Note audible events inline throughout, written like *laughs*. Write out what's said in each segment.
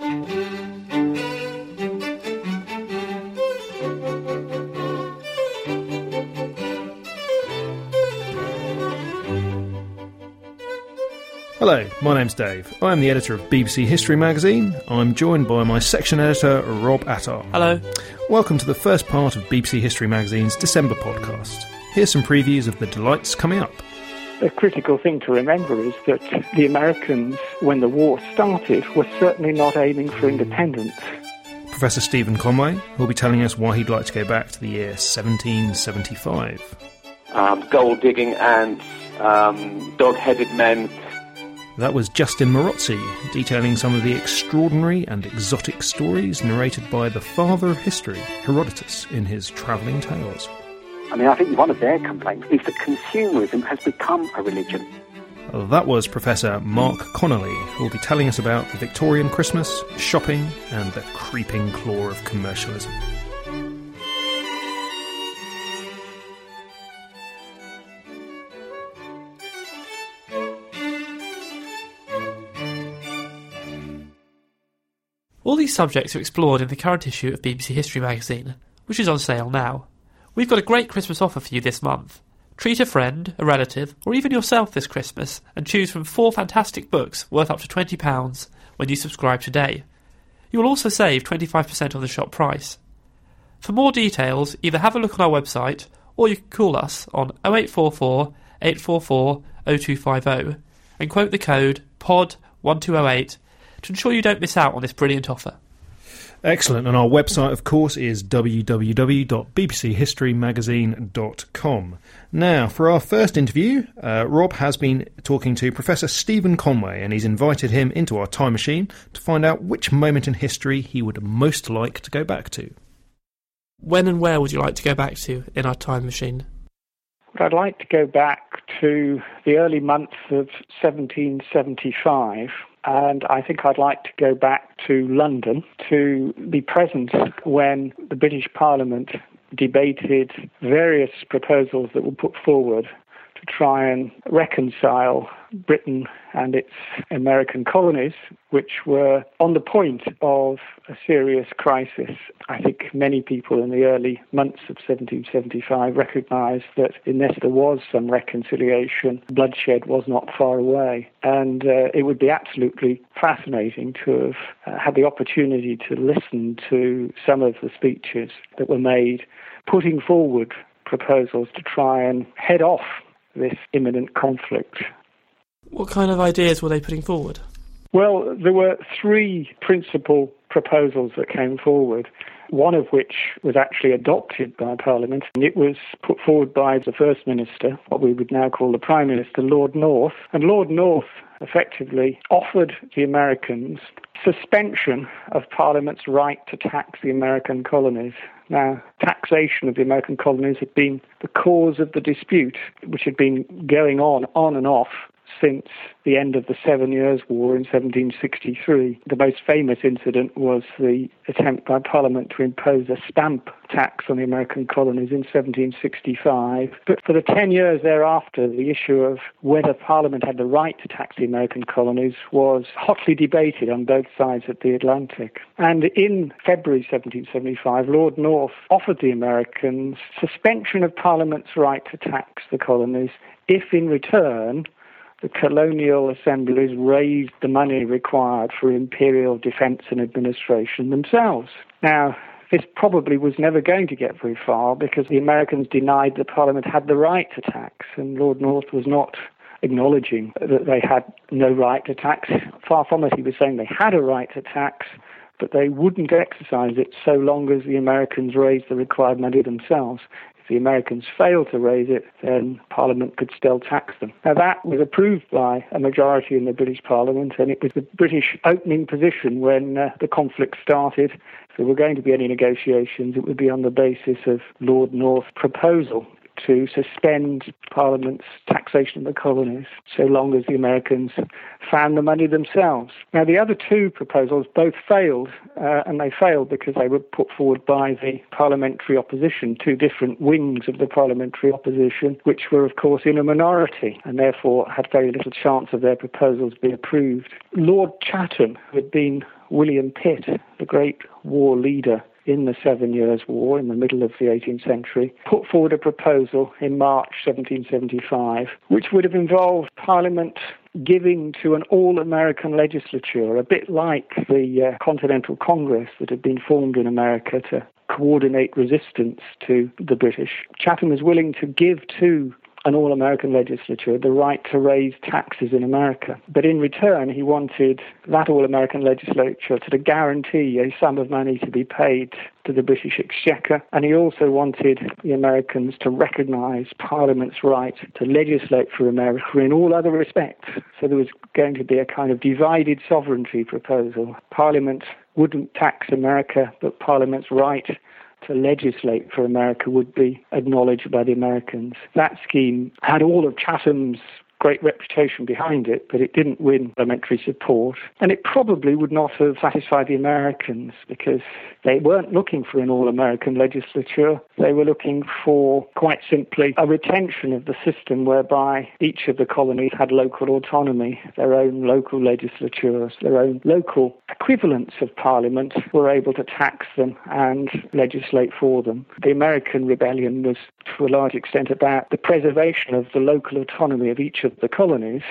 Hello, my name's Dave. I am the editor of BBC History magazine. I'm joined by my section editor, Rob Attar. Hello. Welcome to the first part of BBC History magazine's December podcast. Here's some previews of the delights coming up. A critical thing to remember is that the Americans, when the war started, were certainly not aiming for independence. Professor Stephen Conway will be telling us why he'd like to go back to the year 1775. Um, gold digging and um, dog headed men. That was Justin Marozzi detailing some of the extraordinary and exotic stories narrated by the father of history, Herodotus, in his Travelling Tales. I mean, I think one of their complaints is that consumerism has become a religion. That was Professor Mark Connelly, who will be telling us about the Victorian Christmas, shopping, and the creeping claw of commercialism. All these subjects are explored in the current issue of BBC History magazine, which is on sale now. We've got a great Christmas offer for you this month. Treat a friend, a relative, or even yourself this Christmas and choose from four fantastic books worth up to £20 when you subscribe today. You will also save 25% on the shop price. For more details, either have a look on our website or you can call us on 0844 844 0250 and quote the code POD1208 to ensure you don't miss out on this brilliant offer. Excellent. And our website, of course, is www.bbchistorymagazine.com. Now, for our first interview, uh, Rob has been talking to Professor Stephen Conway, and he's invited him into our time machine to find out which moment in history he would most like to go back to. When and where would you like to go back to in our time machine? Well, I'd like to go back to the early months of 1775 and I think I'd like to go back to London to be present when the British Parliament debated various proposals that were put forward to try and reconcile Britain and its American colonies, which were on the point of a serious crisis. I think many people in the early months of 1775 recognized that unless there was some reconciliation, bloodshed was not far away. And uh, it would be absolutely fascinating to have uh, had the opportunity to listen to some of the speeches that were made, putting forward proposals to try and head off this imminent conflict. What kind of ideas were they putting forward? Well, there were three principal proposals that came forward, one of which was actually adopted by Parliament. It was put forward by the First Minister, what we would now call the Prime Minister, Lord North. And Lord North effectively offered the Americans suspension of Parliament's right to tax the American colonies. Now, taxation of the American colonies had been the cause of the dispute, which had been going on, on and off, since the end of the Seven Years' War in 1763. The most famous incident was the attempt by Parliament to impose a stamp tax on the American colonies in 1765. But for the 10 years thereafter, the issue of whether Parliament had the right to tax the American colonies was hotly debated on both sides of the Atlantic. And in February 1775, Lord North offered the Americans suspension of Parliament's right to tax the colonies if in return the colonial assemblies raised the money required for imperial defense and administration themselves. Now, this probably was never going to get very far because the Americans denied that Parliament had the right to tax, and Lord North was not acknowledging that they had no right to tax. Far from it, he was saying they had a right to tax, but they wouldn't exercise it so long as the Americans raised the required money themselves the Americans failed to raise it, then Parliament could still tax them. Now, that was approved by a majority in the British Parliament, and it was the British opening position when uh, the conflict started. If there were going to be any negotiations, it would be on the basis of Lord North's proposal to suspend Parliament's taxation of the colonies so long as the Americans found the money themselves. Now, the other two proposals both failed, uh, and they failed because they were put forward by the parliamentary opposition, two different wings of the parliamentary opposition, which were, of course, in a minority and therefore had very little chance of their proposals being approved. Lord Chatham, who had been William Pitt, the great war leader in the Seven Years' War in the middle of the 18th century, put forward a proposal in March 1775, which would have involved Parliament giving to an all American legislature, a bit like the uh, Continental Congress that had been formed in America to coordinate resistance to the British. Chatham was willing to give to an all American legislature the right to raise taxes in America. But in return, he wanted that all American legislature to guarantee a sum of money to be paid to the British Exchequer. And he also wanted the Americans to recognize Parliament's right to legislate for America in all other respects. So there was going to be a kind of divided sovereignty proposal. Parliament wouldn't tax America, but Parliament's right to legislate for America would be acknowledged by the Americans. That scheme had all of Chatham's great reputation behind it, but it didn't win parliamentary support. And it probably would not have satisfied the Americans because they weren't looking for an all American legislature. They were looking for, quite simply, a retention of the system whereby each of the colonies had local autonomy, their own local legislatures, their own local equivalents of parliament were able to tax them and legislate for them. The American rebellion was, to a large extent, about the preservation of the local autonomy of each of the colonies.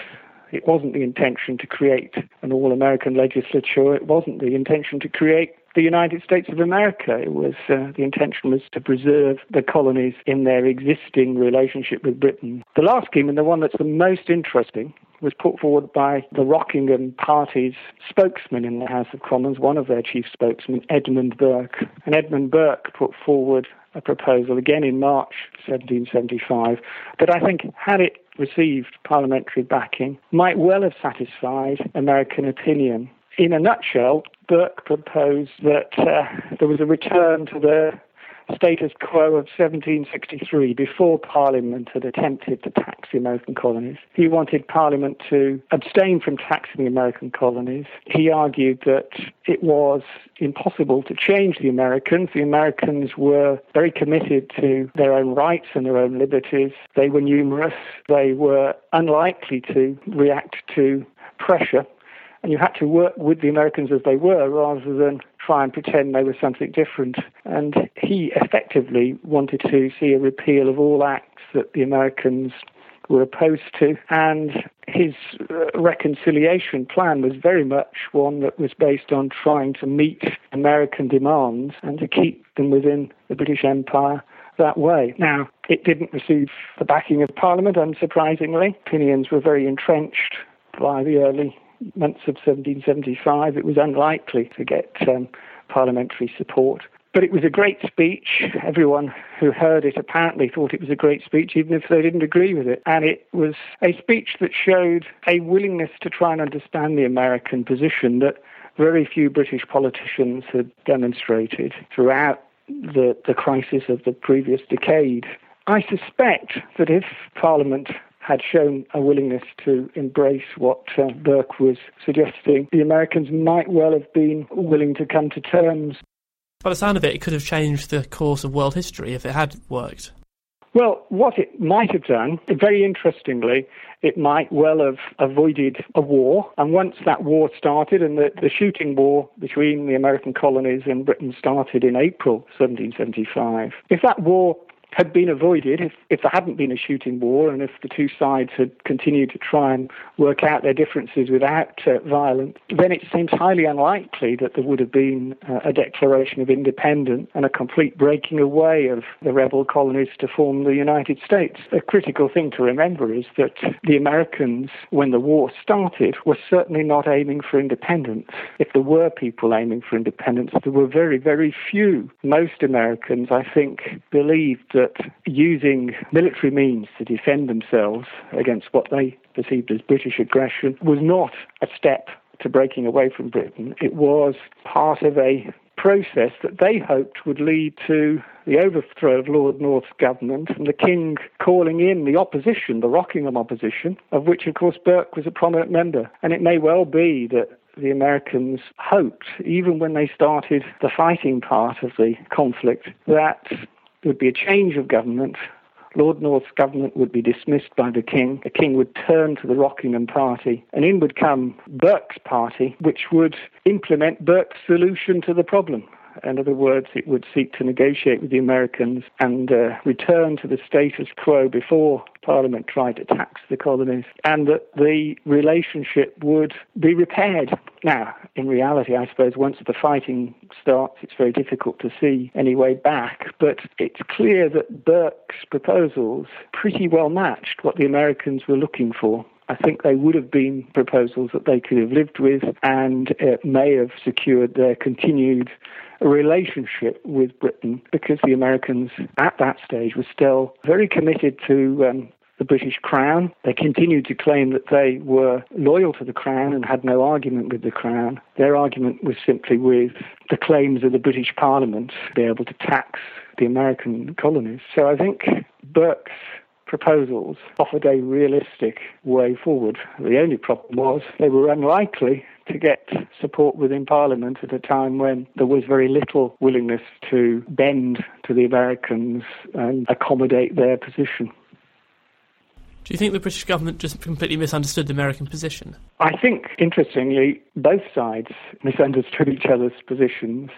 It wasn't the intention to create an all American legislature. It wasn't the intention to create the United States of America. It was uh, the intention was to preserve the colonies in their existing relationship with Britain. The last scheme, and the one that's the most interesting, was put forward by the Rockingham Party's spokesman in the House of Commons, one of their chief spokesmen, Edmund Burke. And Edmund Burke put forward a proposal again in March 1775 that I think, had it received parliamentary backing, might well have satisfied American opinion. In a nutshell, Burke proposed that uh, there was a return to the status quo of 1763 before Parliament had attempted to tax the American colonies. He wanted Parliament to abstain from taxing the American colonies. He argued that it was impossible to change the Americans. The Americans were very committed to their own rights and their own liberties. They were numerous. They were unlikely to react to pressure and you had to work with the Americans as they were rather than try and pretend they were something different. And he effectively wanted to see a repeal of all acts that the Americans were opposed to. And his uh, reconciliation plan was very much one that was based on trying to meet American demands and to keep them within the British Empire that way. Now, it didn't receive the backing of Parliament, unsurprisingly. Opinions were very entrenched by the early months of 1775, it was unlikely to get um, parliamentary support. But it was a great speech. Everyone who heard it apparently thought it was a great speech, even if they didn't agree with it. And it was a speech that showed a willingness to try and understand the American position that very few British politicians had demonstrated throughout the, the crisis of the previous decade. I suspect that if Parliament had shown a willingness to embrace what uh, Burke was suggesting, the Americans might well have been willing to come to terms. By the sound of it, it could have changed the course of world history if it had worked. Well, what it might have done, very interestingly, it might well have avoided a war. And once that war started, and the, the shooting war between the American colonies and Britain started in April 1775, if that war had been avoided if, if there hadn't been a shooting war and if the two sides had continued to try and work out their differences without uh, violence, then it seems highly unlikely that there would have been uh, a declaration of independence and a complete breaking away of the rebel colonies to form the United States. A critical thing to remember is that the Americans, when the war started, were certainly not aiming for independence. If there were people aiming for independence, there were very, very few. Most Americans, I think, believed that using military means to defend themselves against what they perceived as British aggression was not a step to breaking away from Britain. It was part of a process that they hoped would lead to the overthrow of Lord North's government and the King calling in the opposition, the Rockingham opposition, of which, of course, Burke was a prominent member. And it may well be that the Americans hoped, even when they started the fighting part of the conflict, that there would be a change of government. Lord North's government would be dismissed by the king. The king would turn to the Rockingham party, and in would come Burke's party, which would implement Burke's solution to the problem. In other words, it would seek to negotiate with the Americans and uh, return to the status quo before Parliament tried to tax the colonies, and that the relationship would be repaired. Now, in reality, I suppose once the fighting starts, it's very difficult to see any way back, but it's clear that Burke's proposals pretty well matched what the Americans were looking for. I think they would have been proposals that they could have lived with and it may have secured their continued relationship with Britain because the Americans at that stage were still very committed to um, the British Crown. They continued to claim that they were loyal to the Crown and had no argument with the Crown. Their argument was simply with the claims of the British Parliament to be able to tax the American colonies. So I think Burke's proposals offered a realistic way forward. The only problem was they were unlikely to get support within Parliament at a time when there was very little willingness to bend to the Americans and accommodate their position. Do you think the British government just completely misunderstood the American position? I think, interestingly, both sides misunderstood each other's positions.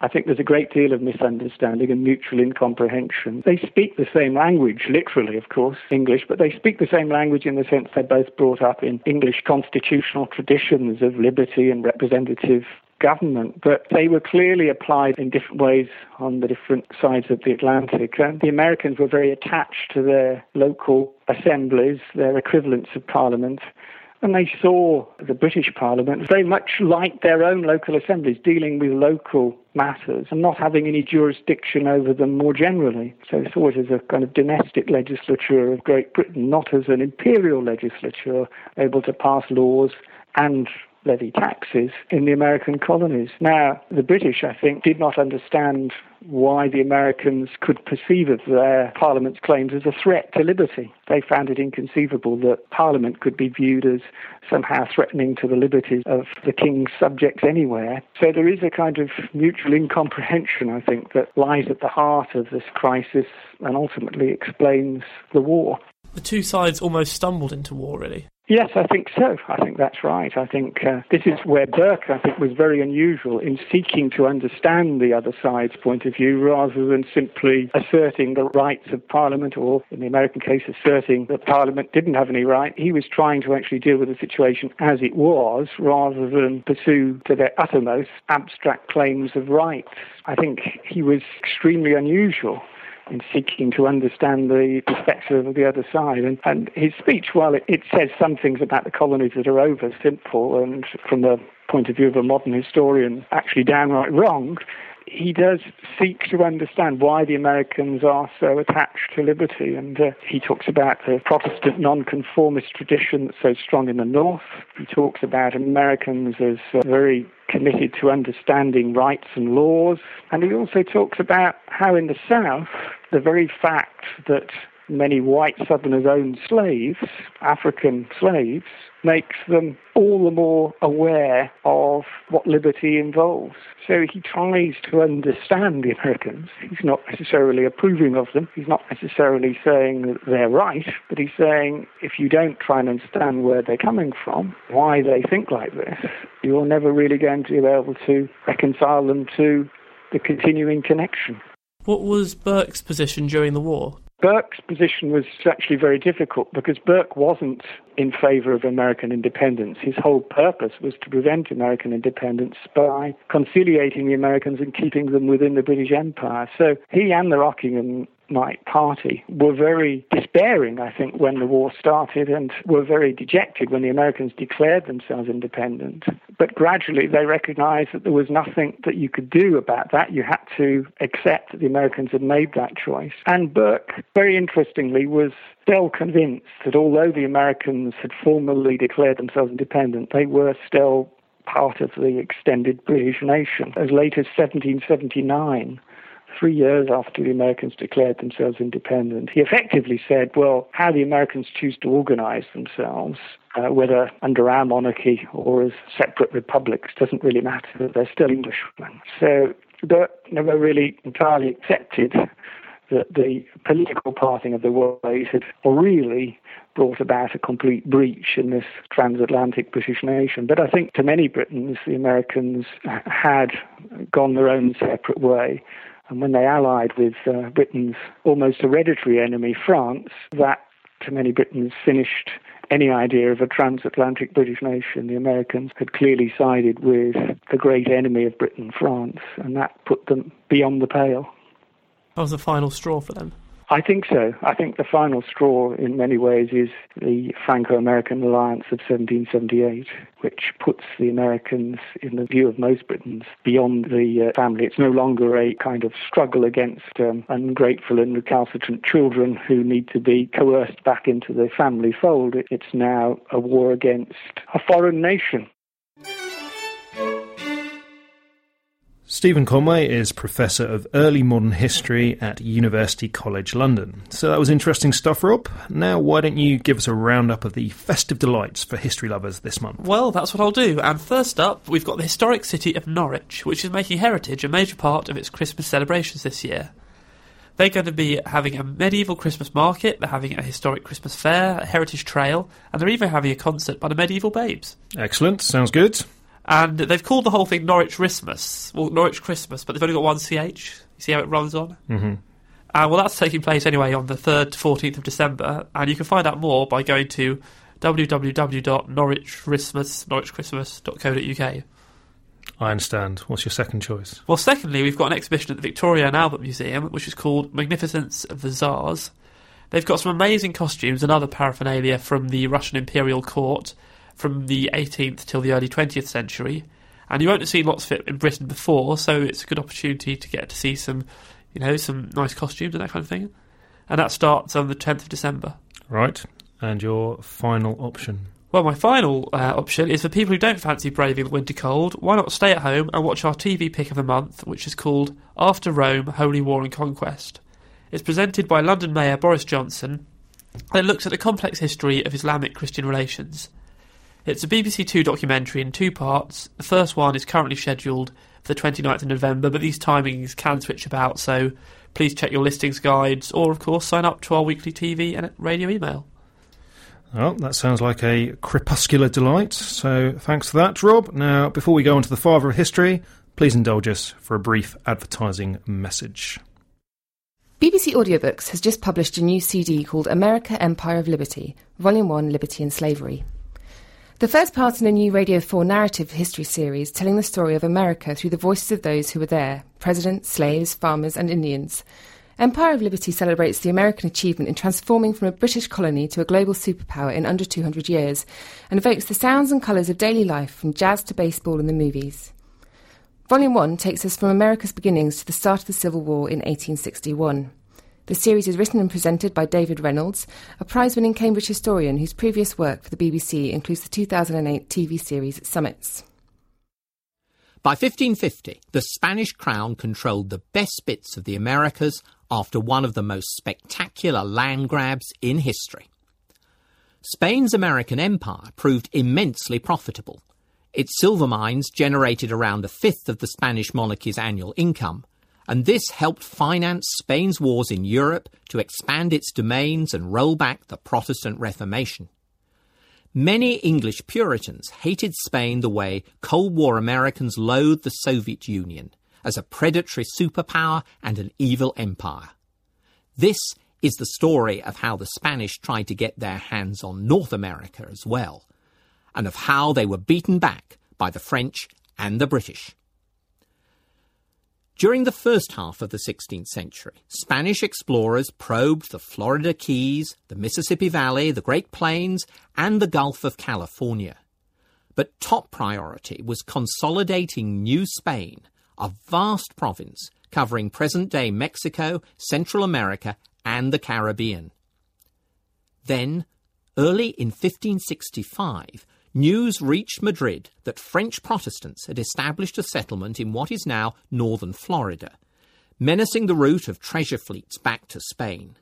I think there's a great deal of misunderstanding and mutual incomprehension. They speak the same language, literally, of course, English, but they speak the same language in the sense they're both brought up in English constitutional traditions of liberty and representative government, but they were clearly applied in different ways on the different sides of the Atlantic. And the Americans were very attached to their local assemblies, their equivalents of parliament, and they saw the British Parliament very much like their own local assemblies, dealing with local matters and not having any jurisdiction over them more generally. So they saw it as a kind of domestic legislature of Great Britain, not as an imperial legislature able to pass laws and levy taxes in the American colonies. Now, the British, I think, did not understand why the Americans could perceive of their Parliament's claims as a threat to liberty. They found it inconceivable that Parliament could be viewed as somehow threatening to the liberties of the King's subjects anywhere. So there is a kind of mutual incomprehension, I think, that lies at the heart of this crisis and ultimately explains the war. The two sides almost stumbled into war, really. Yes, I think so. I think that's right. I think uh, this is where Burke, I think, was very unusual in seeking to understand the other side's point of view rather than simply asserting the rights of Parliament or, in the American case, asserting that Parliament didn't have any right. He was trying to actually deal with the situation as it was rather than pursue to their uttermost abstract claims of rights. I think he was extremely unusual in seeking to understand the perspective of the other side. And, and his speech, while it, it says some things about the colonies that are over simple and from the point of view of a modern historian actually downright wrong, he does seek to understand why the Americans are so attached to liberty. And uh, he talks about the Protestant nonconformist tradition that's so strong in the North. He talks about Americans as uh, very committed to understanding rights and laws. And he also talks about how in the South, the very fact that many white Southerners owned slaves, African slaves, makes them all the more aware of what liberty involves. So he tries to understand the Americans. He's not necessarily approving of them. He's not necessarily saying that they're right, but he's saying if you don't try and understand where they're coming from, why they think like this, you're never really going to be able to reconcile them to the continuing connection. What was Burke's position during the war? Burke's position was actually very difficult because Burke wasn't in favor of American independence. His whole purpose was to prevent American independence by conciliating the Americans and keeping them within the British Empire. So he and the Rockingham Knight Party were very despairing, I think, when the war started and were very dejected when the Americans declared themselves independent. But gradually they recognized that there was nothing that you could do about that. You had to accept that the Americans had made that choice. And Burke, very interestingly, was still convinced that although the Americans had formally declared themselves independent, they were still part of the extended British nation. As late as 1779, three years after the Americans declared themselves independent, he effectively said, well, how the Americans choose to organize themselves, uh, whether under our monarchy or as separate republics, doesn't really matter. They're still Englishmen. So Burke never really entirely accepted that the political parting of the ways had really brought about a complete breach in this transatlantic British nation. But I think to many Britons, the Americans had gone their own separate way. And when they allied with uh, Britain's almost hereditary enemy, France, that to many Britons finished any idea of a transatlantic British nation. The Americans had clearly sided with the great enemy of Britain, France, and that put them beyond the pale. That was the final straw for them. I think so. I think the final straw, in many ways, is the Franco American alliance of 1778, which puts the Americans, in the view of most Britons, beyond the uh, family. It's no longer a kind of struggle against um, ungrateful and recalcitrant children who need to be coerced back into the family fold. It's now a war against a foreign nation. Stephen Conway is Professor of Early Modern History at University College London. So that was interesting stuff, Rob. Now, why don't you give us a roundup of the festive delights for history lovers this month? Well, that's what I'll do. And first up, we've got the historic city of Norwich, which is making heritage a major part of its Christmas celebrations this year. They're going to be having a medieval Christmas market, they're having a historic Christmas fair, a heritage trail, and they're even having a concert by the Mediaeval Baebes. Excellent, sounds good. And they've called the whole thing Norwich Christmas. Well, Norwich Christmas, but they've only got one CH. You see how it runs on? Mm-hmm. Uh, well, that's taking place anyway on the 3rd to 14th of December, and you can find out more by going to www.norwichchristmas.norwichchristmas.co.uk. I understand. What's your second choice? Well, secondly, we've got an exhibition at the Victoria and Albert Museum, which is called Magnificence of the Tsars. They've got some amazing costumes and other paraphernalia from the Russian imperial court from the 18th till the early 20th century. And you won't have seen lots of it in Britain before, so it's a good opportunity to get to see some, you know, some nice costumes and that kind of thing. And that starts on the 10th of December. Right. And your final option? Well, my final uh, option is for people who don't fancy braving the winter cold, why not stay at home and watch our TV pick of the month, which is called After Rome Holy War and Conquest. It's presented by London Mayor Boris Johnson and it looks at the complex history of Islamic Christian relations. It's a BBC Two documentary in two parts. The first one is currently scheduled for the 29th of November, but these timings can switch about, so please check your listings guides or, of course, sign up to our weekly TV and radio email. Well, that sounds like a crepuscular delight, so thanks for that, Rob. Now, before we go on to the father of history, please indulge us for a brief advertising message. BBC Audiobooks has just published a new CD called America Empire of Liberty, Volume 1 Liberty and Slavery. The first part in a new Radio 4 narrative history series telling the story of America through the voices of those who were there presidents, slaves, farmers, and Indians. Empire of Liberty celebrates the American achievement in transforming from a British colony to a global superpower in under 200 years and evokes the sounds and colours of daily life from jazz to baseball and the movies. Volume 1 takes us from America's beginnings to the start of the Civil War in 1861. The series is written and presented by David Reynolds, a prize winning Cambridge historian whose previous work for the BBC includes the 2008 TV series Summits. By 1550, the Spanish crown controlled the best bits of the Americas, after one of the most spectacular land grabs in history. Spain's American empire proved immensely profitable. Its silver mines generated around a fifth of the Spanish monarchy's annual income, and this helped finance Spain's wars in Europe to expand its domains and roll back the Protestant Reformation. Many English Puritans hated Spain the way Cold War Americans loathed the Soviet Union as a predatory superpower and an evil empire. This is the story of how the Spanish tried to get their hands on North America as well, and of how they were beaten back by the French and the British. During the first half of the 16th century, Spanish explorers probed the Florida Keys, the Mississippi Valley, the Great Plains, and the Gulf of California. But top priority was consolidating New Spain, a vast province covering present day Mexico, Central America, and the Caribbean. Then, early in 1565, news reached Madrid that French Protestants had established a settlement in what is now northern Florida, menacing the route of treasure fleets back to Spain.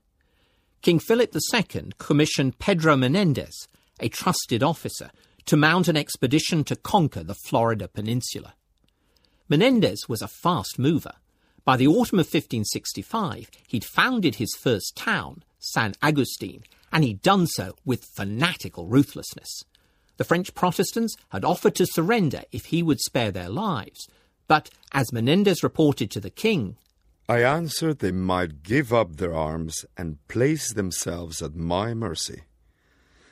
King Philip II commissioned Pedro Menendez, a trusted officer, to mount an expedition to conquer the Florida peninsula. Menendez was a fast mover. By the autumn of 1565, he'd founded his first town, San Agustin, and he'd done so with fanatical ruthlessness. The French Protestants had offered to surrender if he would spare their lives, but as Menendez reported to the king, I answered they might give up their arms and place themselves at my mercy,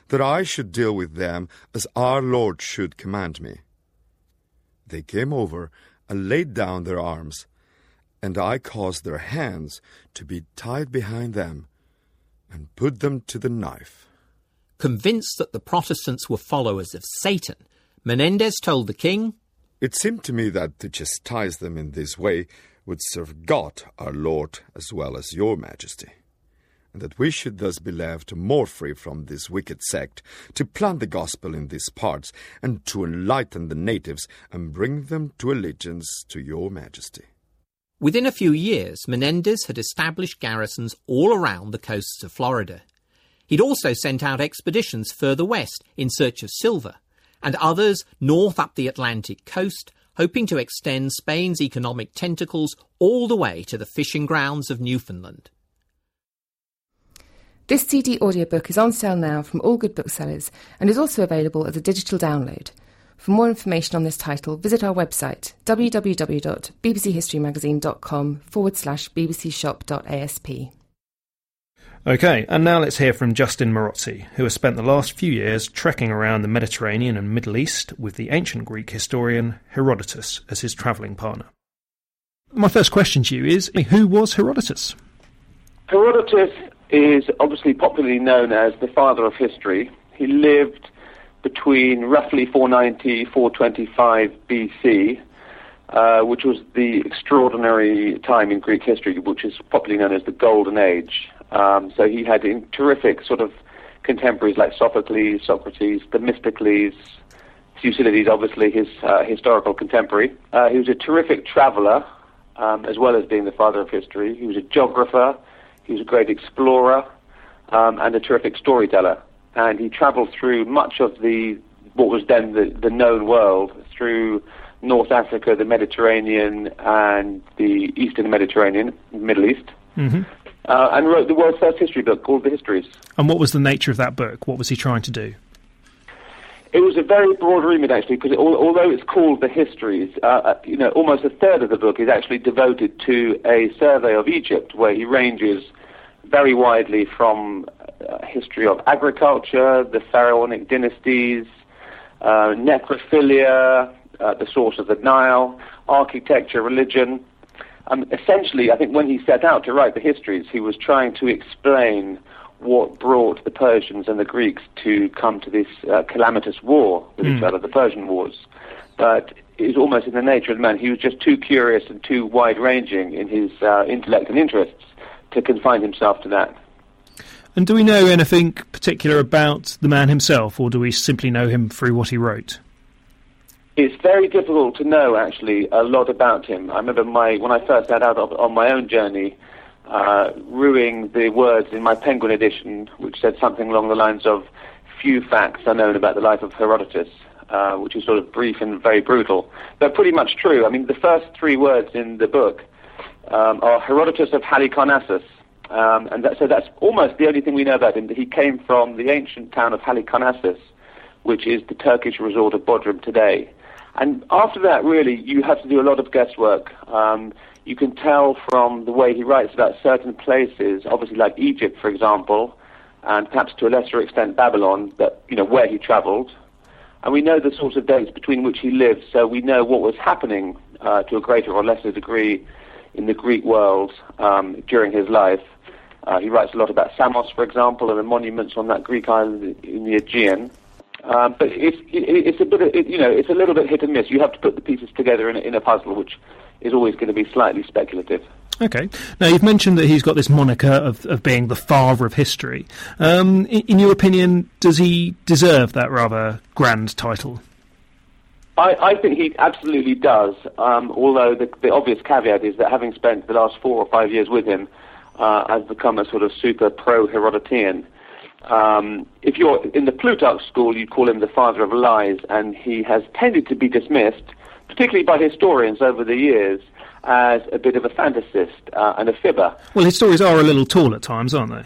that I should deal with them as our Lord should command me. They came over and laid down their arms, and I caused their hands to be tied behind them and put them to the knife. Convinced that the Protestants were followers of Satan, Menendez told the king, It seemed to me that to chastise them in this way would serve God our Lord as well as your Majesty, and that we should thus be left more free from this wicked sect to plant the gospel in these parts and to enlighten the natives and bring them to allegiance to your Majesty. Within a few years, Menendez had established garrisons all around the coasts of Florida. He'd also sent out expeditions further west in search of silver, and others north up the Atlantic coast, hoping to extend Spain's economic tentacles all the way to the fishing grounds of Newfoundland. This CD audiobook is on sale now from all good booksellers and is also available as a digital download. For more information on this title, visit our website www.bbchistorymagazine.com forward slash bbcshop.asp. Okay, and now let's hear from Justin Marozzi, who has spent the last few years trekking around the Mediterranean and Middle East with the ancient Greek historian Herodotus as his travelling partner. My first question to you is who was Herodotus? Herodotus is obviously popularly known as the father of history. He lived between roughly 490 425 BC, uh, which was the extraordinary time in Greek history, which is popularly known as the Golden Age. Um, so he had terrific sort of contemporaries like Sophocles, Socrates, Themistocles, Thucydides, obviously his uh, historical contemporary. Uh, he was a terrific traveler, um, as well as being the father of history. He was a geographer, he was a great explorer, um, and a terrific storyteller. And he traveled through much of the what was then the, the known world through North Africa, the Mediterranean, and the Eastern Mediterranean, Middle East. Mm-hmm uh, and wrote the world's first history book called The Histories. And what was the nature of that book? What was he trying to do? It was a very broad remit, actually, because it, although it's called The Histories, uh, uh, you know, almost a third of the book is actually devoted to a survey of Egypt, where he ranges very widely from uh, history of agriculture, the pharaonic dynasties, uh, necrophilia, uh, the source of the Nile, architecture, religion, um, essentially, I think when he set out to write the histories, he was trying to explain what brought the Persians and the Greeks to come to this uh, calamitous war with mm. each hmm. other, the Persian Wars. But it was almost in the nature of the man. He was just too curious and too wide-ranging in his uh, intellect and interests to confine himself to that. And do we know anything particular about the man himself, or do we simply know him through what he wrote? It's very difficult to know actually a lot about him. I remember my when I first set out on my own journey, uh, ruining the words in my Penguin edition, which said something along the lines of few facts are known about the life of Herodotus, uh, which is sort of brief and very brutal, but pretty much true. I mean, the first three words in the book um, are Herodotus of Halicarnassus, um, and that, so that's almost the only thing we know about him. That he came from the ancient town of Halicarnassus, which is the Turkish resort of Bodrum today. And after that, really, you have to do a lot of guesswork. Um, you can tell from the way he writes about certain places, obviously like Egypt, for example, and perhaps to a lesser extent Babylon, that you know where he travelled, and we know the sorts of dates between which he lived, so we know what was happening uh, to a greater or lesser degree in the Greek world um, during his life. Uh, he writes a lot about Samos, for example, and the monuments on that Greek island in the Aegean. Um, but it's it, it's a bit of, it, you know it's a little bit hit and miss. You have to put the pieces together in a, in a puzzle, which is always going to be slightly speculative. Okay. Now, you've mentioned that he's got this moniker of, of being the father of history. Um, in, in, your opinion, does he deserve that rather grand title? I, I think he absolutely does, um, although the, the, obvious caveat is that having spent the last four or five years with him, uh, I've become a sort of super pro-Herodotean. Um, if you're in the Plutarch school, you'd call him the father of lies, and he has tended to be dismissed, particularly by historians over the years, as a bit of a fantasist uh, and a fibber. Well, his stories are a little tall at times, aren't they?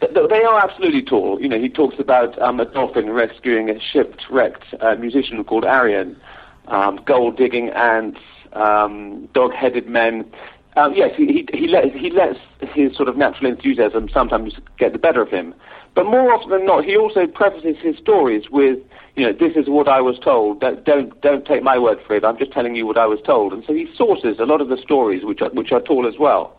They are absolutely tall. You know, he talks about um, a dolphin rescuing a shipwrecked uh, musician called Arion, um, gold digging ants, um, dog-headed men. Um, yes, he, he, he, let, he lets his sort of natural enthusiasm sometimes get the better of him. But more often than not, he also prefaces his stories with you know, this is what I was told. Don't, don't, don't take my word for it. I'm just telling you what I was told. And so he sources a lot of the stories, which are, which are tall as well.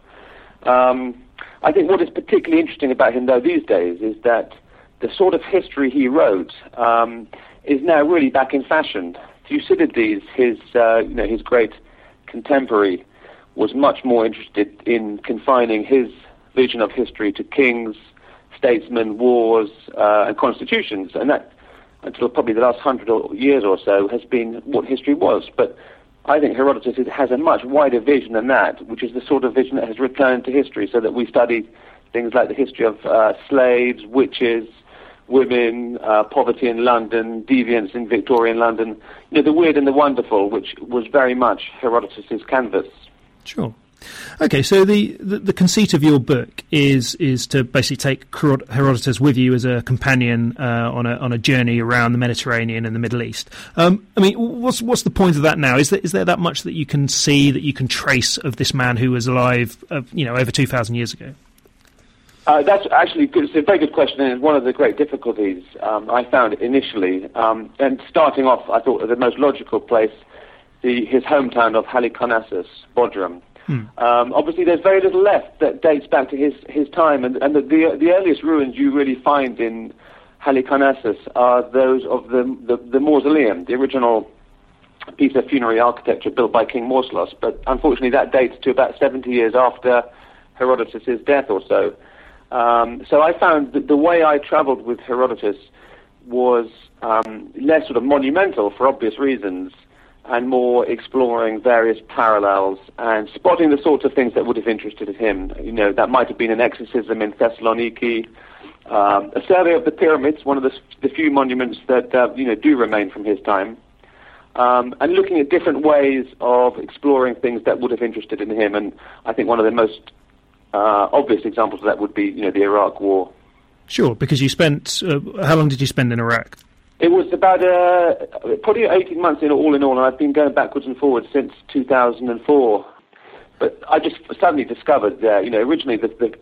Um, I think what is particularly interesting about him, though, these days is that the sort of history he wrote um, is now really back in fashion. Thucydides, his, uh, you know, his great contemporary, was much more interested in confining his vision of history to kings, statesmen, wars, uh, and constitutions, and that until probably the last hundred years or so, has been what history was. But I think Herodotus has a much wider vision than that, which is the sort of vision that has returned to history, so that we study things like the history of uh, slaves, witches, women, uh, poverty in London, deviance in Victorian London, you know, the weird and the wonderful, which was very much Herodotus's canvas. Sure. Okay, so the, the, the, conceit of your book is is to basically take Herodotus with you as a companion uh, on a on a journey around the Mediterranean and the Middle East. Um, I mean, what's what's the point of that now? Is there is there that much that you can see that you can trace of this man who was alive, uh, you know, over two thousand years ago? Uh, that's actually it's a very good question, and one of the great difficulties um, I found initially. Um, and starting off, I thought the most logical place, the, his hometown of Halicarnassus, Bodrum. Hmm. Um, obviously, there's very little left that dates back to his, his time, and, and the, the, the earliest ruins you really find in Halicarnassus are those of the, the, the mausoleum, the original piece of funerary architecture built by King Mausolus. But unfortunately, that dates to about 70 years after Herodotus' death or so. Um, so I found that the way I traveled with Herodotus was um, less sort of monumental for obvious reasons and more exploring various parallels and spotting the sorts of things that would have interested him. You know, that might have been an exorcism in Thessaloniki, um, a survey of the pyramids, one of the, the few monuments that uh, you know do remain from his time, um, and looking at different ways of exploring things that would have interested in him. And I think one of the most uh, obvious examples of that would be you know the Iraq War. Sure, because you spent uh, how long did you spend in Iraq? It was about uh, probably 18 months in all in all, and I've been going backwards and forwards since 2004. But I just suddenly discovered that, you know, originally the, the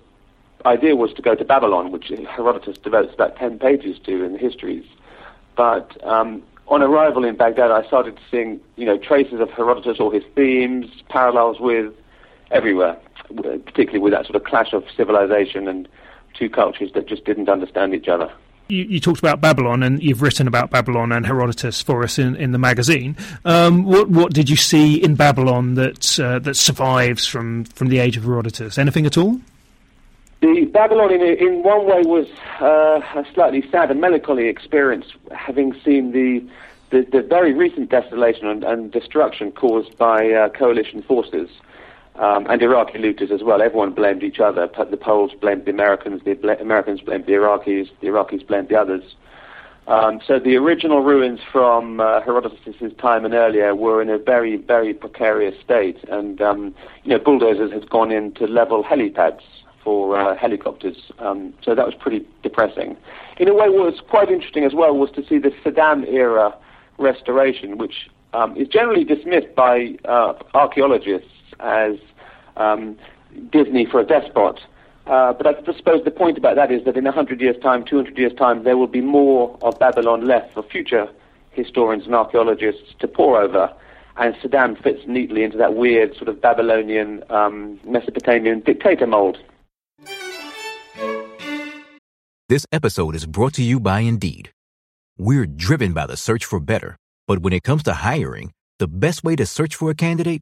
idea was to go to Babylon, which Herodotus devotes about 10 pages to in the histories. But um, on arrival in Baghdad, I started seeing, you know, traces of Herodotus or his themes, parallels with everywhere, particularly with that sort of clash of civilization and two cultures that just didn't understand each other you, you, talked about Babylon, and you've written about Babylon and Herodotus for us in, in the magazine. Um, what what did you see in Babylon that uh, that survives from, from the age of Herodotus? Anything at all? The Babylon, in, in one way, was uh, a slightly sad and melancholy experience, having seen the the, the very recent desolation and, and, destruction caused by uh, coalition forces. Um, and Iraqi looters as well. Everyone blamed each other. The Poles blamed the Americans, the Americans blamed the Iraqis, the Iraqis blamed the others. Um, so the original ruins from uh, Herodotus' time and earlier were in a very, very precarious state, and um, you know bulldozers had gone in to level helipads for uh, helicopters. Um, so that was pretty depressing. In a way, what was quite interesting as well was to see the Saddam era restoration, which um, is generally dismissed by uh, archaeologists as um, Disney for a despot. Uh, but I suppose the point about that is that in 100 years' time, 200 years' time, there will be more of Babylon left for future historians and archaeologists to pore over. And Saddam fits neatly into that weird sort of Babylonian, um, Mesopotamian dictator mold. This episode is brought to you by Indeed. We're driven by the search for better, but when it comes to hiring, the best way to search for a candidate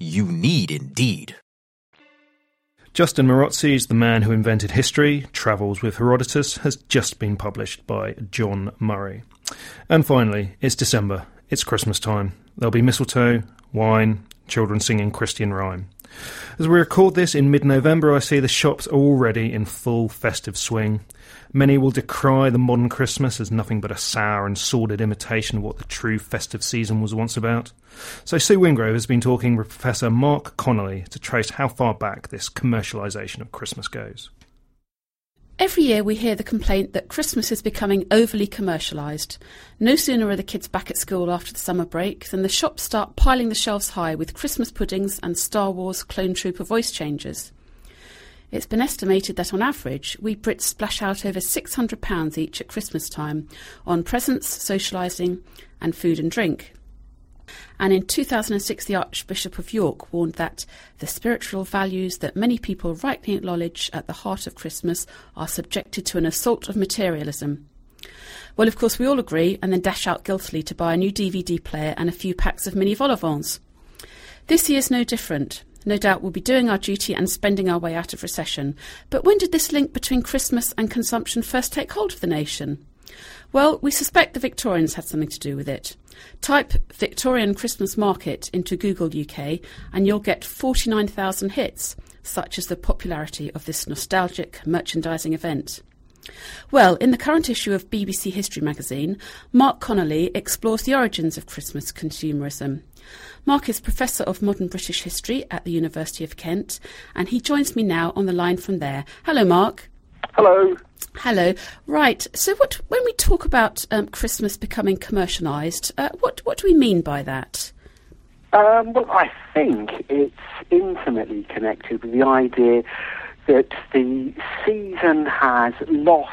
You need Indeed. Justin Marozzi's The Man Who Invented History, Travels with Herodotus, has just been published by John Murray. And finally, it's December. It's Christmas time. There'll be mistletoe, wine, children singing Christian rhyme. As we record this in mid November, I see the shops already in full festive swing. Many will decry the modern Christmas as nothing but a sour and sordid imitation of what the true festive season was once about. So Sue Wingrove has been talking with Professor Mark Connelly to trace how far back this commercialisation of Christmas goes. Every year we hear the complaint that Christmas is becoming overly commercialised. No sooner are the kids back at school after the summer break than the shops start piling the shelves high with Christmas puddings and Star Wars clone trooper voice changes. It's been estimated that on average, we Brits splash out over £600 each at Christmas time on presents, socialising, and food and drink. And in 2006, the Archbishop of York warned that the spiritual values that many people rightly acknowledge at the heart of Christmas are subjected to an assault of materialism. Well, of course, we all agree and then dash out guiltily to buy a new DVD player and a few packs of mini vol au This year's no different. No doubt we'll be doing our duty and spending our way out of recession. But when did this link between Christmas and consumption first take hold of the nation? Well, we suspect the Victorians had something to do with it. Type Victorian Christmas market into Google UK and you'll get 49,000 hits, such as the popularity of this nostalgic merchandising event. Well, in the current issue of BBC History magazine, Mark Connelly explores the origins of Christmas consumerism. Mark is Professor of Modern British History at the University of Kent, and he joins me now on the line from there. Hello, Mark. Hello. Hello. Right. So, what when we talk about um, Christmas becoming commercialised, uh, what what do we mean by that? Um, well, I think it's intimately connected with the idea that the season has lost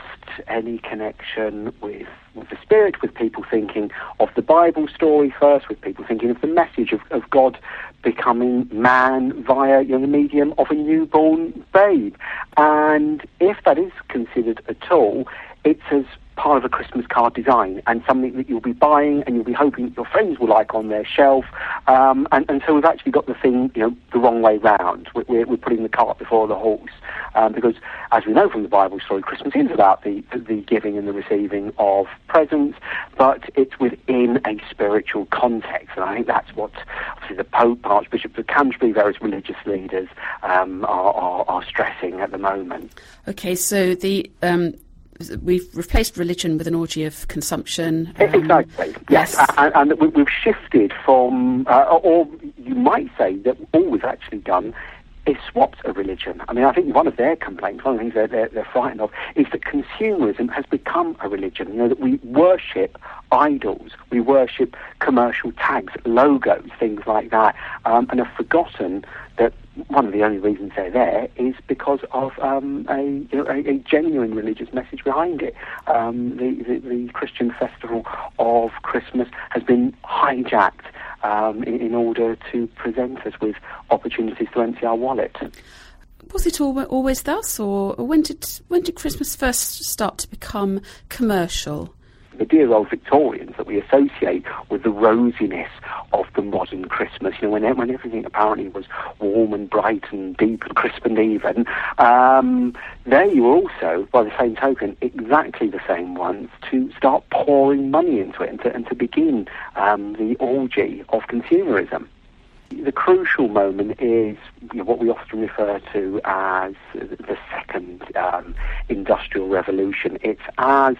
any connection with, with the spirit, with people thinking of the Bible story first, with people thinking of the message of, of God becoming man via you know, the medium of a newborn babe. And if that is considered at all, it's as part of a Christmas card design and something that you'll be buying and you'll be hoping that your friends will like on their shelf. Um, and, and, so we've actually got the thing, you know, the wrong way round. We're, we're putting the cart before the horse. Um, because as we know from the Bible story, Christmas is about the, the giving and the receiving of presents, but it's within a spiritual context. And I think that's what obviously the Pope, Archbishop of Canterbury, various religious leaders um, are, are, are, stressing at the moment. Okay, so the um, we've replaced religion with an orgy of consumption. Um, exactly. Yes, yes. And, and, we've shifted from, uh, or you might say that all we've actually done is swapped a religion. I mean, I think one of their complaints, one of the things they're, they're, they're, frightened of, is that consumerism has become a religion. You know, that we worship idols, we worship commercial tags, logos, things like that, um, and have forgotten one of the only reasons they're there is because of um, a, you know, a, a, genuine religious message behind it. Um, the, the, the, Christian festival of Christmas has been hijacked um, in, in, order to present us with opportunities to empty our wallet. Was it always thus, or when did when did Christmas first start to become commercial? The dear old Victorians that we associate with the rosiness of the modern Christmas. You know, when, when everything apparently was warm and bright and deep and crisp and even, um, they were also, by the same token, exactly the same ones to start pouring money into it and to, and to begin um, the orgy of consumerism. The crucial moment is you know, what we often refer to as the second um, industrial revolution. It's as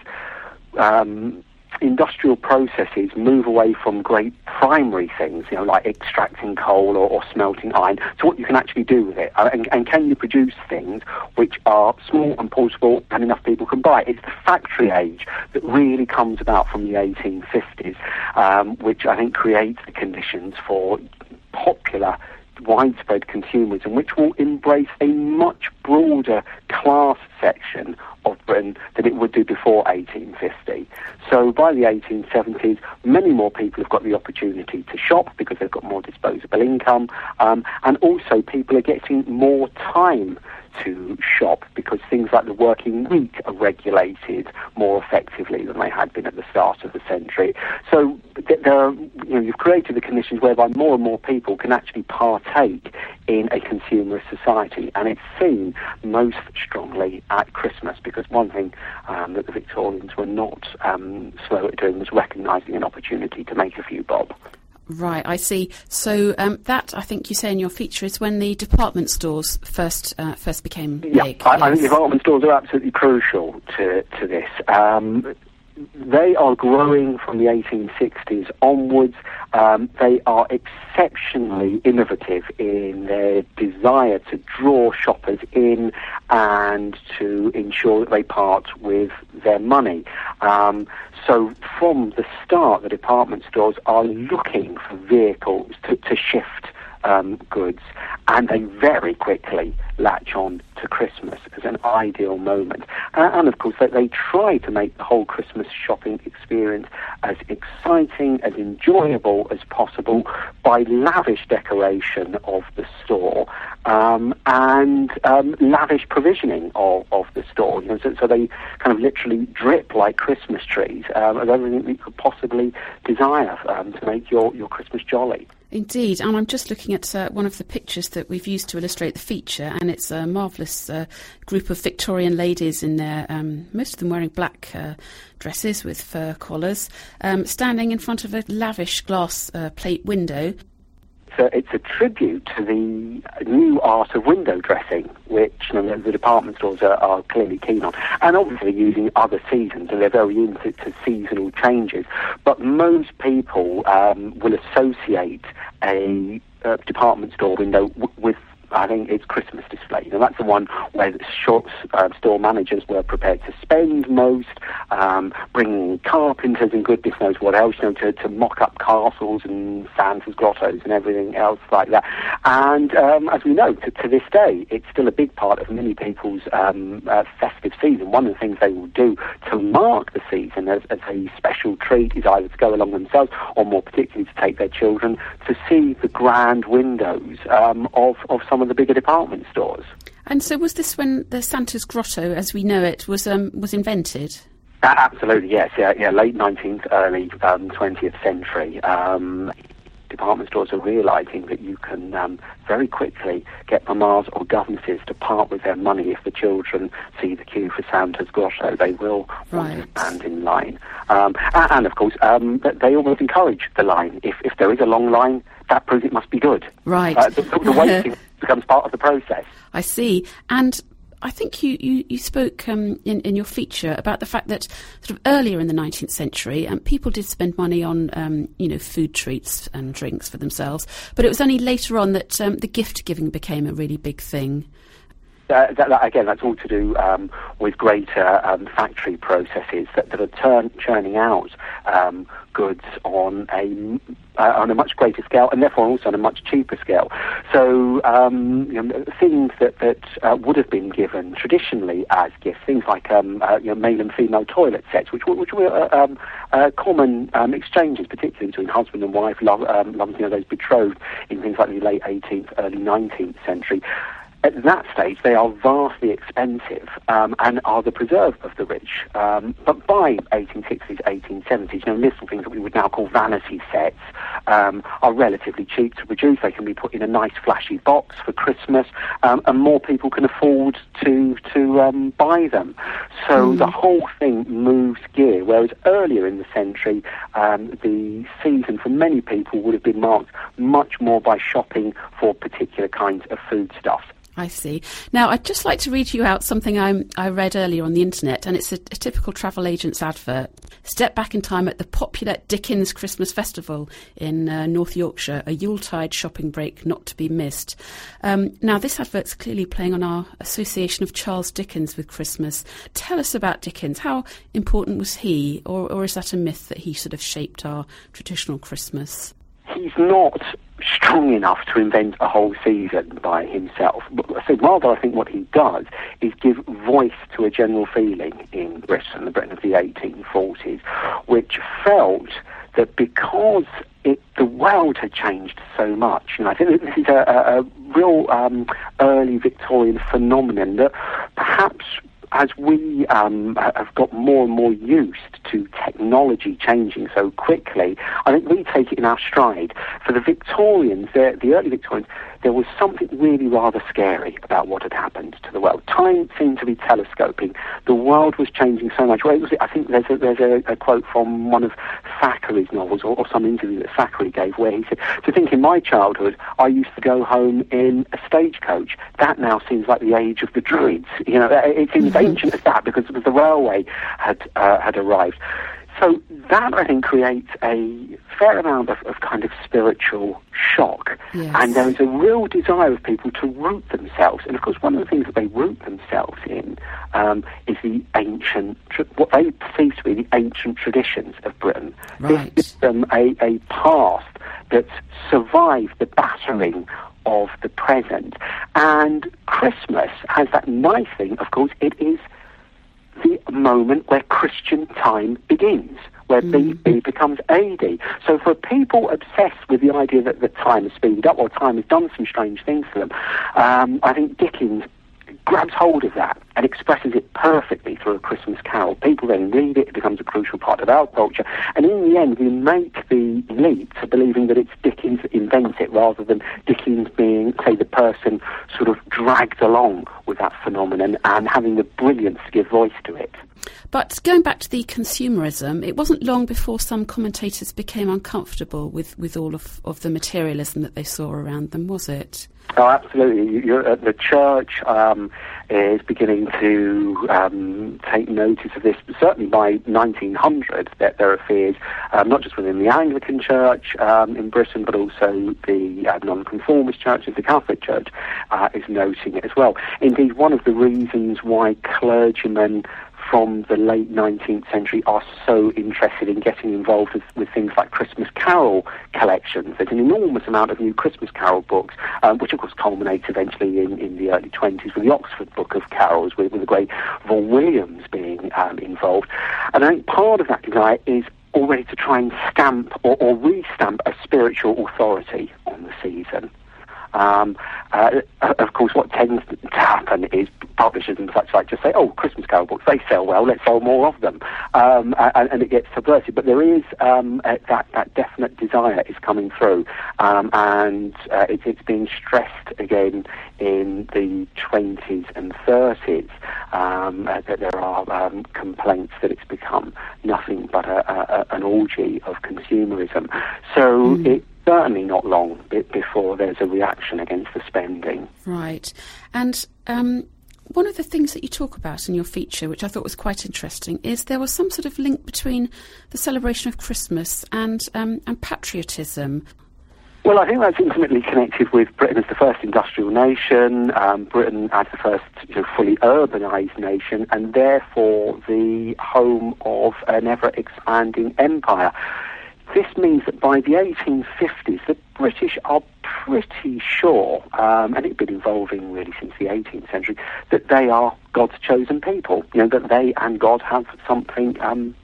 um, industrial processes move away from great primary things, you know, like extracting coal or, or smelting iron, to what you can actually do with it. Uh, and, and, can you produce things which are small and portable and enough people can buy? It's the factory age that really comes about from the 1850s, um, which I think creates the conditions for popular widespread consumerism, which will embrace a much broader class section of Britain than it would do before 1850. So by the 1870s, many more people have got the opportunity to shop because they've got more disposable income, um, and also people are getting more time to shop because things like the working week are regulated more effectively than they had been at the start of the century. So there are, you know, you've created the conditions whereby more and more people can actually partake in a consumerist society, and it's seen most strongly at Christmas because one thing um, that the Victorians were not um, slow at doing was recognising an opportunity to make a few bob. Right, I see. So um, that I think you say in your feature is when the department stores first uh, first became yeah, big. I, yes. I think department stores are absolutely crucial to to this. Um, they are growing from the 1860s onwards. Um, they are exceptionally innovative in their desire to draw shoppers in and to ensure that they part with their money. Um, so from the start, the department stores are looking for vehicles to, to shift um, goods, and they very quickly latch on to Christmas as an ideal moment. Uh, and of course, they, they try to make the whole Christmas shopping experience as exciting, as enjoyable as possible by lavish decoration of the store um, and um, lavish provisioning of, of the store. You know, so, so, they kind of literally drip like Christmas trees um, of everything that you could possibly desire um, to make your, your Christmas jolly. Indeed, and I'm just looking at uh, one of the pictures that we've used to illustrate the feature, and it's a marvellous uh, group of Victorian ladies in there, um, most of them wearing black uh, dresses with fur collars, um, standing in front of a lavish glass uh, plate window a, it's a tribute to the new art of window dressing, which you know, the department stores are, are, clearly keen on, and obviously using other seasons, and they're very into seasonal changes. But most people um, will associate a uh, department store window w- with I think it's Christmas display. Know, that's the one where the uh, store managers were prepared to spend most, um, bringing carpenters and goodness knows what else, you know, to, to mock up castles and Santa's grottos and everything else like that. And um, as we know, to, to, this day, it's still a big part of many people's um, uh, festive season. One of the things they will do to mark the season as, as a special treat is either to go along themselves or more particularly to take their children to see the grand windows um, of, of some some of the bigger department stores. And so, was this when the Santa's Grotto, as we know it, was um, was invented? Uh, absolutely, yes. Yeah, yeah. Late nineteenth, early um, twentieth century. Um, department stores are realizing that you can um, very quickly get mamas or governesses to part with their money if the children see the queue for Santa's grotto. They will right. want to stand in line. Um, and, and, of course, um, they always encourage the line. If, if there is a long line, that proves it must be good. Right. Uh, the, the *laughs* waiting becomes part of the process. I see. And I think you, you, you spoke um, in, in your feature about the fact that sort of earlier in the 19th century, um, people did spend money on, um, you know, food treats and drinks for themselves. But it was only later on that um, the gift giving became a really big thing. That, that, again, that's all to do um, with greater um, factory processes that, that are turn, churning out um, goods on a uh, on a much greater scale, and therefore also on a much cheaper scale. So um, you know, things that that uh, would have been given traditionally as gifts, things like um, uh, you know, male and female toilet sets, which which were uh, um, uh, common exchanges, particularly between husband and wife, love, um, you know, those betrothed in things like the late 18th, early 19th century at that stage, they are vastly expensive um, and are the preserve of the rich. Um, but by 1860s, 1870s, you know, little things that we would now call vanity sets um, are relatively cheap to produce. They can be put in a nice flashy box for Christmas, um, and more people can afford to to um, buy them. So Mm. the whole thing moves gear. Whereas earlier in the century, um, the season for many people would have been marked much more by shopping for particular kinds of foodstuffs. I see. Now, I'd just like to read you out something I, I read earlier on the internet, and it's a, a typical travel agent's advert. Step back in time at the popular Dickens Christmas Festival in uh, North Yorkshire, a Yuletide shopping break not to be missed. Um, now, this advert's clearly playing on our association of Charles Dickens with Christmas. Tell us about Dickens. How important was he, or, or is that a myth that he sort of shaped our traditional Christmas? He's not strong enough to invent a whole season by himself. So rather, I think what he does is give voice to a general feeling in Britain, the Britain of the 1840s, which felt that because it, the world had changed so much, and I think this is a, a, a real um, early Victorian phenomenon that perhaps as we um, have got more and more used to technology changing so quickly, I think we take it in our stride. For the Victorians, the, the early Victorians, there was something really rather scary about what had happened to the world. Time seemed to be telescoping. The world was changing so much. Well, it was, I think there's a, there's a, a quote from one of Thackeray's novels or, or some interview that Thackeray gave where he said, to think in my childhood, I used to go home in a stagecoach. That now seems like the age of the druids. You know, it, seems *laughs* ancient as that because, because the railway had, uh, had arrived. So that, I think, creates a fair amount of, of kind of spiritual shock. Yes. And there is a real desire of people to root themselves. And of course, one of the things that they root themselves in um, is the ancient, what they perceive to be the ancient traditions of Britain. Right. This gives them a, a past that survived the battering of the present. And Christmas has that nice thing, of course, it is the moment where Christian time begins, where BB becomes AD. So for people obsessed with the idea that the time has speeded up or time has done some strange things to them, um, I think Dickens grabs hold of that and expresses it perfectly through a Christmas carol. People then read it, it becomes a crucial part of our culture, and in the end we make the leap to believing that it's Dickens that invents it rather than Dickens being, say, the person sort of dragged along with that phenomenon and having the brilliance to give voice to it. But going back to the consumerism, it wasn't long before some commentators became uncomfortable with, with all of, of the materialism that they saw around them, was it? Oh, absolutely. You- You're, the church um, is beginning to um, take notice of this. Certainly by 1900, that there are fears, um, not just within the Anglican Church um, in Britain, but also the uh, nonconformist churches, the Catholic Church uh, is noting it as well. Indeed, one of the reasons why clergymen from the late 19th century are so interested in getting involved with, with things like Christmas carol collections. There's an enormous amount of new Christmas carol books, um, which of course culminates eventually in, in the early 20s with the Oxford Book of Carols, with, with the great Vaughan Williams being um, involved. And I think part of that desire is already to try and stamp or, or re-stamp a spiritual authority on the season. Um, uh, of course, what tends to happen is publishers and such like just say, "Oh, Christmas Carol books, they sell well. Let's sell more of them," um, and, and it gets subverted. But there is um, uh, that that definite desire is coming through, um, and uh, it, it's being stressed again in the 20s and 30s. Um, uh, that there are um, complaints that it's become nothing but a, a, a, an orgy of consumerism. So it certainly not long be- before there's a reaction against the spending. Right. And um, one of the things that you talk about in your feature, which I thought was quite interesting, is there was some sort of link between the celebration of Christmas and um, and patriotism. Well, I think that's intimately connected with Britain as the first industrial nation, um, Britain as the first you know, fully urbanised nation, and therefore the home of an ever expanding empire. This means that by the 1850s, the British are pretty sure, um, and it's been evolving really since the 18th century, that they are God's chosen people. You know, that they and God have something um,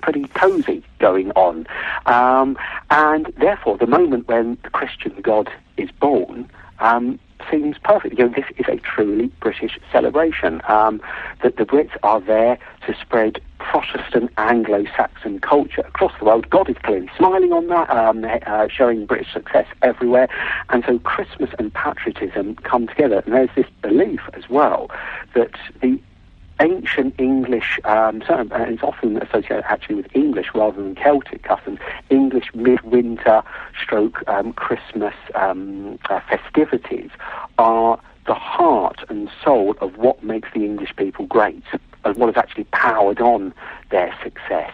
pretty cosy going on. Um, and therefore, the moment when the Christian God is born, um, seems perfect. You know, this is a truly British celebration. Um, that the Brits are there to spread Protestant Anglo-Saxon culture across the world. God is clearly smiling on that, um, uh, showing British success everywhere. And so Christmas and patriotism come together. And there's this belief as well that the ancient English, um, and it's often associated actually with English rather than Celtic customs, English midwinter stroke um, Christmas um, uh, festivities are the heart and soul of what makes the English people great, what has actually powered on their success.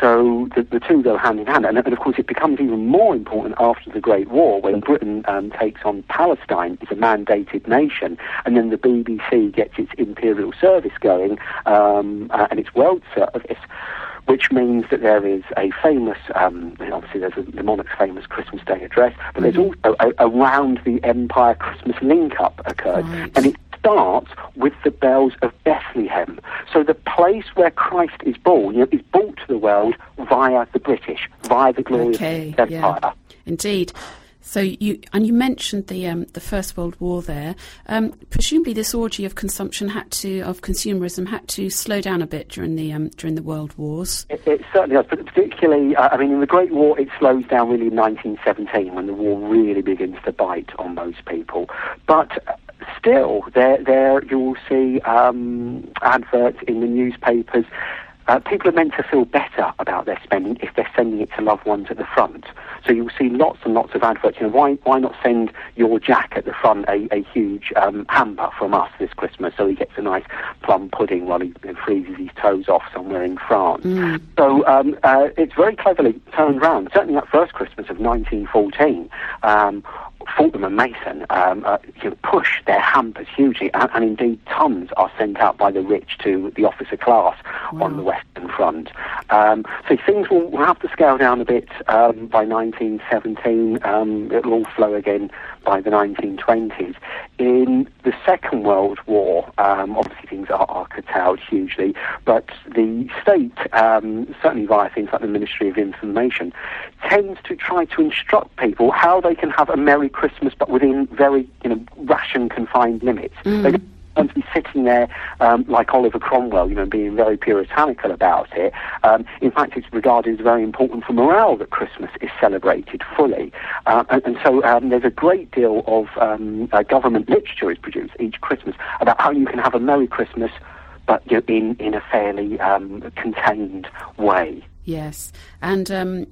So the, the two go hand in hand. And, and, of course, it becomes even more important after the Great War when Britain um, takes on Palestine as a mandated nation, and then the BBC gets its imperial service going um, uh, and its world service which means that there is a famous, um, obviously there's a, the monarch's famous Christmas Day address, but there's mm-hmm. also a, around the Empire Christmas link-up occurred, right. and it starts with the bells of Bethlehem. So the place where Christ is born you know, is brought to the world via the British, via the glorious okay, Empire. Yeah. Indeed. So you and you mentioned the um, the First World War there. Um, presumably, this orgy of consumption had to of consumerism had to slow down a bit during the um, during the World Wars. It, it certainly does, but particularly, uh, I mean, in the Great War, it slows down really in 1917 when the war really begins to bite on most people. But still, there there you will see um, adverts in the newspapers. Uh, people are meant to feel better about their spending if they're sending it to loved ones at the front. So you'll see lots and lots of adverts. You know, why why not send your Jack at the front a, a huge um, hamper from us this Christmas so he gets a nice plum pudding while he freezes his toes off somewhere in France. Mm. So um, uh, it's very cleverly turned around. Certainly that first Christmas of 1914. Um, Fortnum and Mason um, uh, you know, push their hampers hugely, and, and, indeed tons are sent out by the rich to the officer class wow. on the Western Front. Um, so things will, will, have to scale down a bit um, by 1917. Um, it'll all flow again by the 1920s. In the Second World War, um, obviously things are, are, curtailed hugely, but the state, um, certainly via things like the Ministry of Information, tends to try to instruct people how they can have a Merry Christmas, but within very, you know, ration confined limits. Mm to be sitting there um, like Oliver Cromwell, you know, being very puritanical about it. Um, in fact, it's regarded as very important for morale that Christmas is celebrated fully. Uh, and, and, so um, there's a great deal of um, uh, government literature is produced each Christmas about how you can have a Merry Christmas, but you know, in, in a fairly um, contained way. Yes, and um,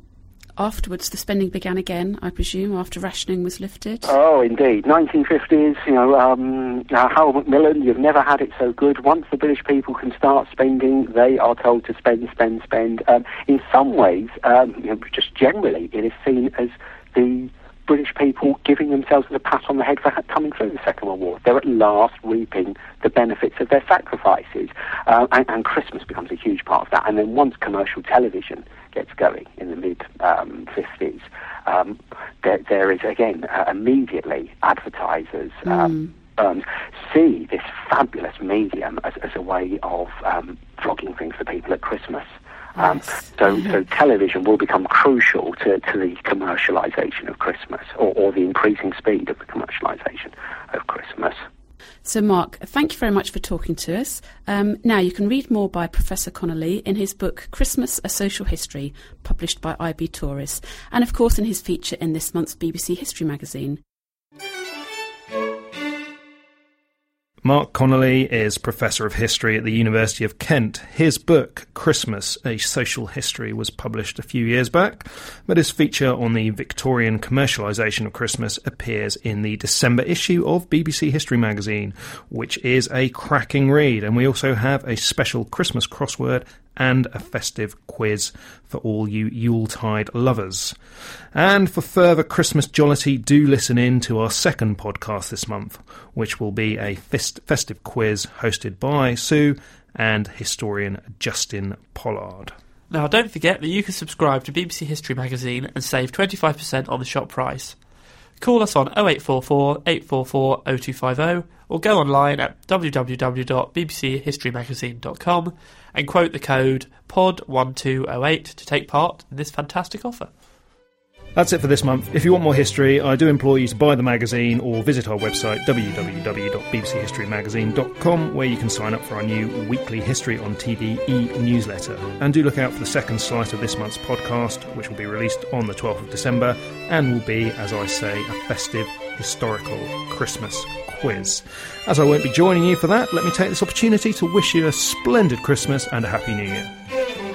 afterwards the spending began again, I presume, after rationing was lifted? Oh, indeed. 1950s, you know, um, uh, Harold Macmillan, you've never had it so good. Once the British people can start spending, they are told to spend, spend, spend. Um, in some ways, um, you know, just generally, it is seen as the British people giving themselves a pat on the head for coming through the Second World War. They're at last reaping the benefits of their sacrifices. Uh, and, and, Christmas becomes a huge part of that. And then once commercial television gets going in the mid um, 50s, um, there, there is again uh, immediately advertisers. Um, firms see this fabulous medium as, as a way of um, flogging things for people at Christmas. Um, so, so television will become crucial to, to the commercialisation of Christmas, or, or the increasing speed of the commercialisation of Christmas. So, Mark, thank you very much for talking to us. Um, now, you can read more by Professor Connelly in his book Christmas A Social History, published by IB Tauris, and of course in his feature in this month's BBC History magazine. Mark Connelly is Professor of History at the University of Kent. His book, Christmas, A Social History, was published a few years back, but his feature on the Victorian commercialisation of Christmas appears in the December issue of BBC History magazine, which is a cracking read. And we also have a special Christmas crossword and a festive quiz for all you Yuletide lovers. And for further Christmas jollity, do listen in to our second podcast this month, which will be a fest- festive quiz hosted by Sue and historian Justin Pollard. Now, don't forget that you can subscribe to BBC History magazine and save 25% on the shop price. Call us on 0844 844 0250 or go online at www.bbchistorymagazine.com and quote the code POD1208 to take part in this fantastic offer. That's it for this month. If you want more history, I do implore you to buy the magazine or visit our website www.bbchistorymagazine.com where you can sign up for our new weekly History on TV e newsletter. And do look out for the second slice of this month's podcast, which will be released on the 12th of December and will be, as I say, a festive historical Christmas quiz. As I won't be joining you for that, let me take this opportunity to wish you a splendid Christmas and a Happy New Year.